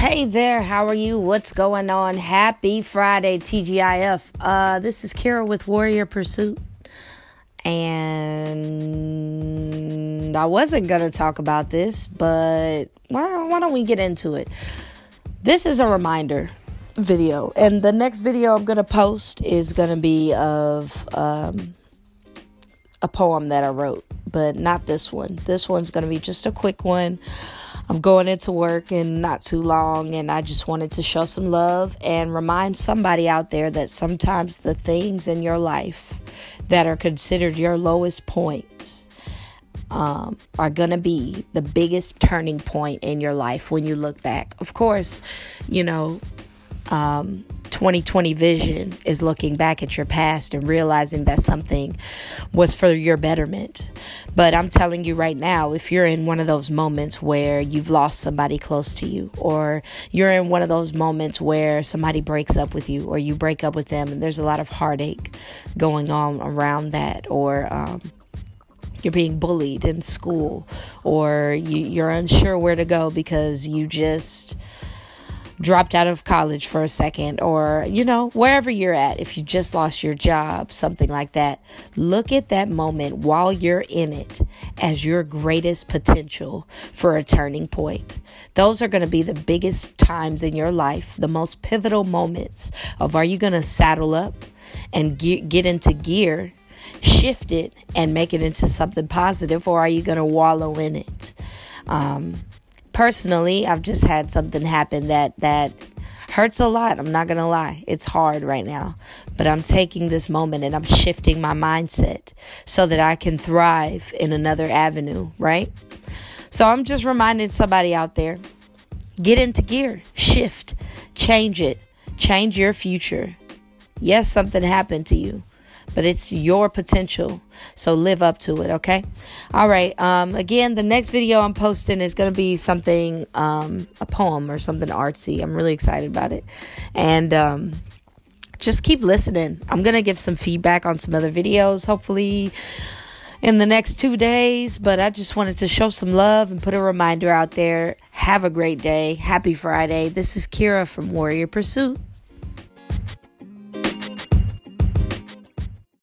Hey there, how are you? What's going on? Happy Friday, TGIF. Uh, this is Kira with Warrior Pursuit. And I wasn't going to talk about this, but why, why don't we get into it? This is a reminder video, and the next video I'm going to post is going to be of um, a poem that I wrote, but not this one. This one's going to be just a quick one I'm going into work in not too long, and I just wanted to show some love and remind somebody out there that sometimes the things in your life that are considered your lowest points um, are going to be the biggest turning point in your life when you look back. Of course, you know, um, 2020 vision is looking back at your past and realizing that something was for your betterment. But I'm telling you right now, if you're in one of those moments where you've lost somebody close to you, or you're in one of those moments where somebody breaks up with you, or you break up with them, and there's a lot of heartache going on around that, or um, you're being bullied in school, or you, you're unsure where to go because you just dropped out of college for a second, or, you know, wherever you're at, if you just lost your job, something like that, look at that moment while you're in it as your greatest potential for a turning point. Those are going to be the biggest times in your life, the most pivotal moments of are you going to saddle up and get, get into gear, shift it, and make it into something positive, or are you going to wallow in it? Um, personally, I've just had something happen that that hurts a lot. I'm not going to lie. It's hard right now. But I'm taking this moment and I'm shifting my mindset so that I can thrive in another avenue, right? So I'm just reminding somebody out there get into gear, shift, change it, change your future. Yes, something happened to you but it's your potential. So live up to it, okay? All right. Um, again, the next video I'm posting is going to be something, um, a poem or something artsy. I'm really excited about it. And, um, just keep listening. I'm going to give some feedback on some other videos, hopefully in the next two days. But I just wanted to show some love and put a reminder out there. Have a great day. Happy Friday. This is Kira from Warrior Pursuit.